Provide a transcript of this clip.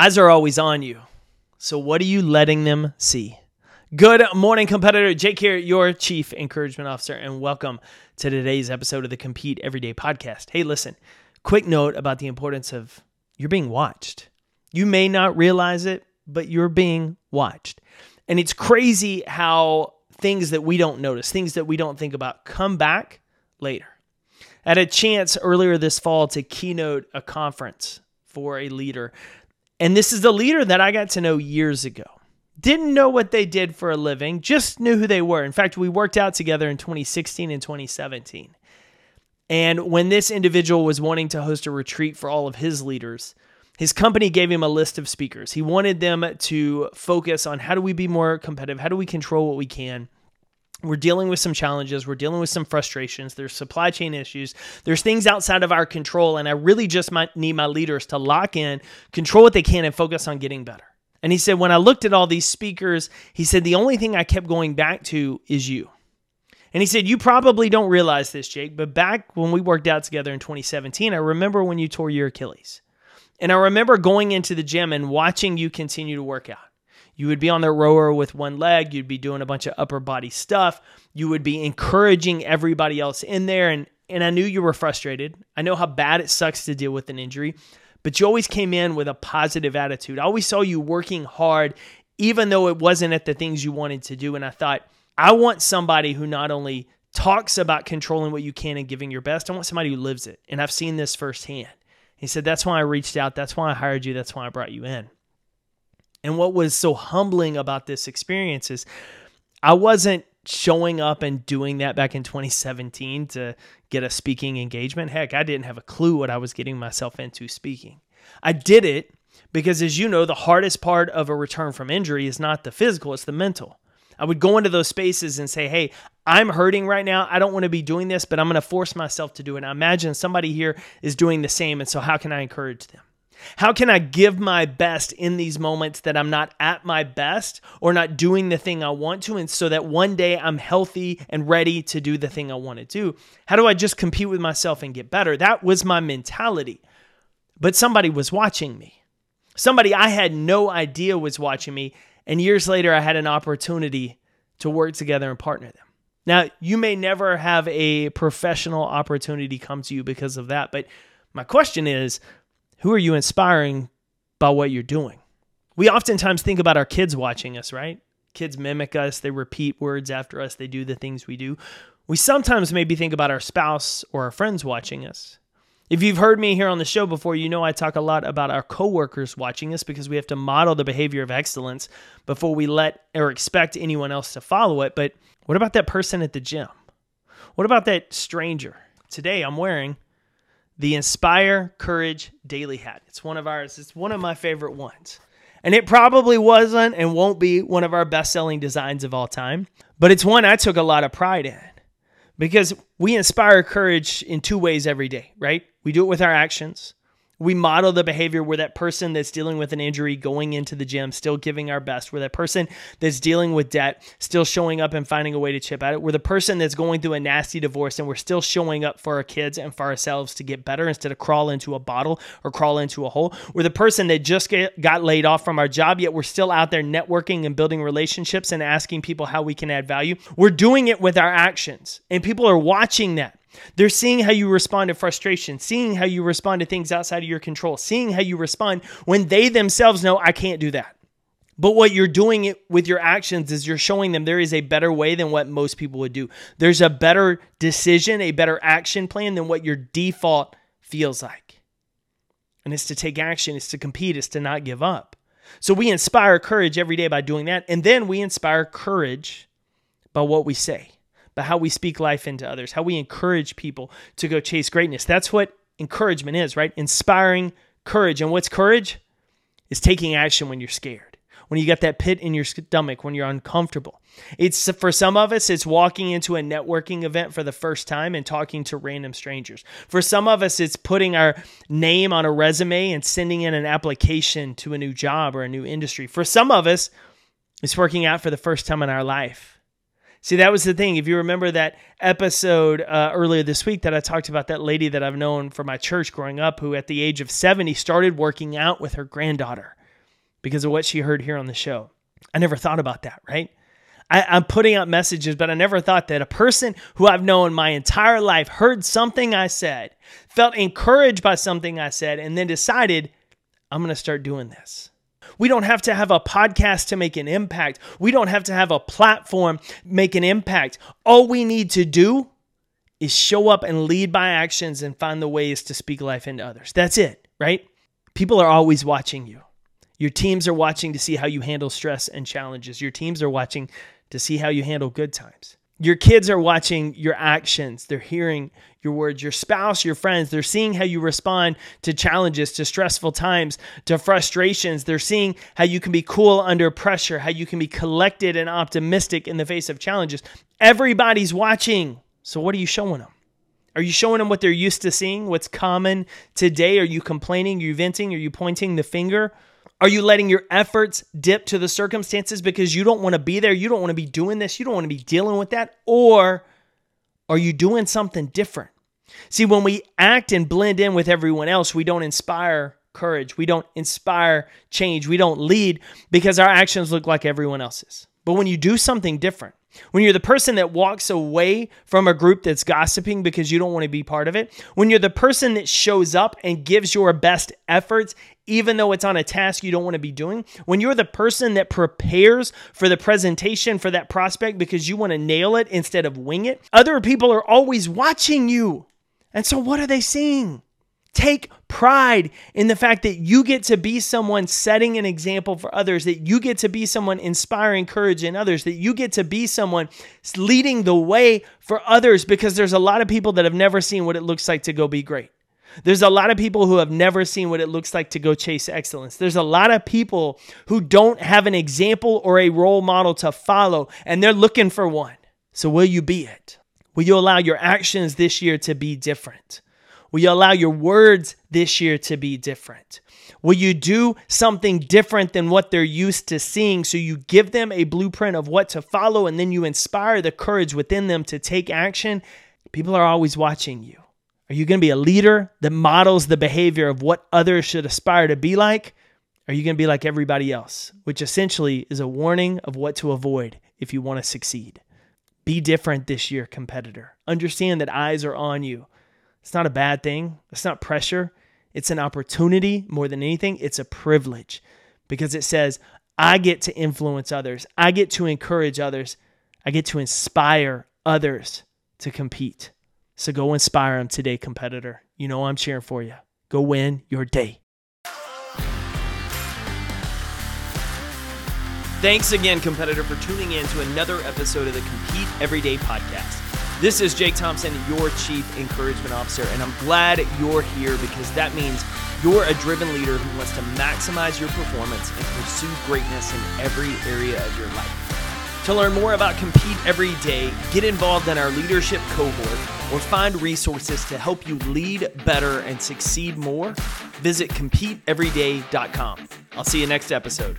Eyes are always on you. So, what are you letting them see? Good morning, competitor. Jake here, your Chief Encouragement Officer, and welcome to today's episode of the Compete Everyday podcast. Hey, listen, quick note about the importance of you're being watched. You may not realize it, but you're being watched. And it's crazy how things that we don't notice, things that we don't think about, come back later. I had a chance earlier this fall to keynote a conference for a leader. And this is the leader that I got to know years ago. Didn't know what they did for a living, just knew who they were. In fact, we worked out together in 2016 and 2017. And when this individual was wanting to host a retreat for all of his leaders, his company gave him a list of speakers. He wanted them to focus on how do we be more competitive? How do we control what we can? We're dealing with some challenges. We're dealing with some frustrations. There's supply chain issues. There's things outside of our control. And I really just might need my leaders to lock in, control what they can, and focus on getting better. And he said, when I looked at all these speakers, he said, the only thing I kept going back to is you. And he said, You probably don't realize this, Jake, but back when we worked out together in 2017, I remember when you tore your Achilles. And I remember going into the gym and watching you continue to work out. You would be on the rower with one leg, you'd be doing a bunch of upper body stuff, you would be encouraging everybody else in there. And, and I knew you were frustrated. I know how bad it sucks to deal with an injury but you always came in with a positive attitude. I always saw you working hard, even though it wasn't at the things you wanted to do. And I thought, I want somebody who not only talks about controlling what you can and giving your best, I want somebody who lives it. And I've seen this firsthand. He said, That's why I reached out. That's why I hired you. That's why I brought you in. And what was so humbling about this experience is I wasn't showing up and doing that back in 2017 to get a speaking engagement. Heck, I didn't have a clue what I was getting myself into speaking. I did it because, as you know, the hardest part of a return from injury is not the physical, it's the mental. I would go into those spaces and say, Hey, I'm hurting right now. I don't want to be doing this, but I'm going to force myself to do it. I imagine somebody here is doing the same. And so, how can I encourage them? How can I give my best in these moments that I'm not at my best or not doing the thing I want to? And so that one day I'm healthy and ready to do the thing I want to do. How do I just compete with myself and get better? That was my mentality. But somebody was watching me. Somebody I had no idea was watching me. And years later, I had an opportunity to work together and partner them. Now, you may never have a professional opportunity come to you because of that. But my question is, who are you inspiring by what you're doing? We oftentimes think about our kids watching us, right? Kids mimic us, they repeat words after us, they do the things we do. We sometimes maybe think about our spouse or our friends watching us. If you've heard me here on the show before, you know I talk a lot about our coworkers watching us because we have to model the behavior of excellence before we let or expect anyone else to follow it. But what about that person at the gym? What about that stranger? Today I'm wearing the Inspire Courage Daily Hat. It's one of ours, it's one of my favorite ones. And it probably wasn't and won't be one of our best selling designs of all time, but it's one I took a lot of pride in because we inspire courage in two ways every day, right? We do it with our actions, we model the behavior where that person that's dealing with an injury going into the gym still giving our best where that person that's dealing with debt still showing up and finding a way to chip at it we're the person that's going through a nasty divorce and we're still showing up for our kids and for ourselves to get better instead of crawl into a bottle or crawl into a hole we're the person that just get, got laid off from our job yet we're still out there networking and building relationships and asking people how we can add value. We're doing it with our actions and people are watching that they're seeing how you respond to frustration, seeing how you respond to things outside of your control, seeing how you respond when they themselves know, I can't do that. But what you're doing it with your actions is you're showing them there is a better way than what most people would do. There's a better decision, a better action plan than what your default feels like. And it's to take action, it's to compete, it's to not give up. So we inspire courage every day by doing that. And then we inspire courage by what we say but how we speak life into others, how we encourage people to go chase greatness. That's what encouragement is, right? Inspiring courage. And what's courage? Is taking action when you're scared, when you got that pit in your stomach, when you're uncomfortable. It's for some of us, it's walking into a networking event for the first time and talking to random strangers. For some of us, it's putting our name on a resume and sending in an application to a new job or a new industry. For some of us, it's working out for the first time in our life. See, that was the thing. If you remember that episode uh, earlier this week that I talked about that lady that I've known from my church growing up, who at the age of 70 started working out with her granddaughter. because of what she heard here on the show. I never thought about that, right? I, am putting out messages, but I never thought that a person who I've known my entire life heard something I said, felt encouraged by something I said, and then decided, I'm going to start doing this. We don't have to have a podcast to make an impact. We don't have to have a platform make an impact. All we need to do is show up and lead by actions and find the ways to speak life into others. That's it, right? People are always watching you. Your teams are watching to see how you handle stress and challenges. Your teams are watching to see how you handle good times. Your kids are watching your actions, they're hearing your words. Your spouse, your friends, they're seeing how you respond to challenges, to stressful times, to frustrations. They're seeing how you can be cool under pressure, how you can be collected and optimistic in the face of challenges. Everybody's watching. So, what are you showing them? Are you showing them what they're used to seeing? What's common today? Are you complaining? Are you venting? Are you pointing the finger? Are you letting your efforts dip to the circumstances because you don't want to be there? You don't want to be doing this. You don't want to be dealing with that? Or are you doing something different? See, when we act and blend in with everyone else, we don't inspire courage. We don't inspire change. We don't lead because our actions look like everyone else's. But when you do something different, when you're the person that walks away from a group that's gossiping because you don't want to be part of it, when you're the person that shows up and gives your best efforts, even though it's on a task you don't want to be doing, when you're the person that prepares for the presentation for that prospect because you want to nail it instead of wing it, other people are always watching you. And so, what are they seeing? Take pride in the fact that you get to be someone setting an example for others, that you get to be someone inspiring courage in others, that you get to be someone leading the way for others because there's a lot of people that have never seen what it looks like to go be great. There's a lot of people who have never seen what it looks like to go chase excellence. There's a lot of people who don't have an example or a role model to follow, and they're looking for one. So, will you be it? Will you allow your actions this year to be different? Will you allow your words this year to be different? Will you do something different than what they're used to seeing so you give them a blueprint of what to follow and then you inspire the courage within them to take action? People are always watching you. Are you going to be a leader that models the behavior of what others should aspire to be like? Are you going to be like everybody else? Which essentially is a warning of what to avoid if you want to succeed. Be different this year, competitor. Understand that eyes are on you. It's not a bad thing, it's not pressure. It's an opportunity more than anything. It's a privilege because it says, I get to influence others, I get to encourage others, I get to inspire others to compete. So go inspire them today, competitor. You know I'm cheering for you. Go win your day. Thanks again, competitor, for tuning in to another episode of the Compete Everyday podcast. This is Jake Thompson, your Chief Encouragement Officer, and I'm glad you're here because that means you're a driven leader who wants to maximize your performance and pursue greatness in every area of your life. To learn more about Compete Every Day, get involved in our leadership cohort, or find resources to help you lead better and succeed more, visit CompeteEveryday.com. I'll see you next episode.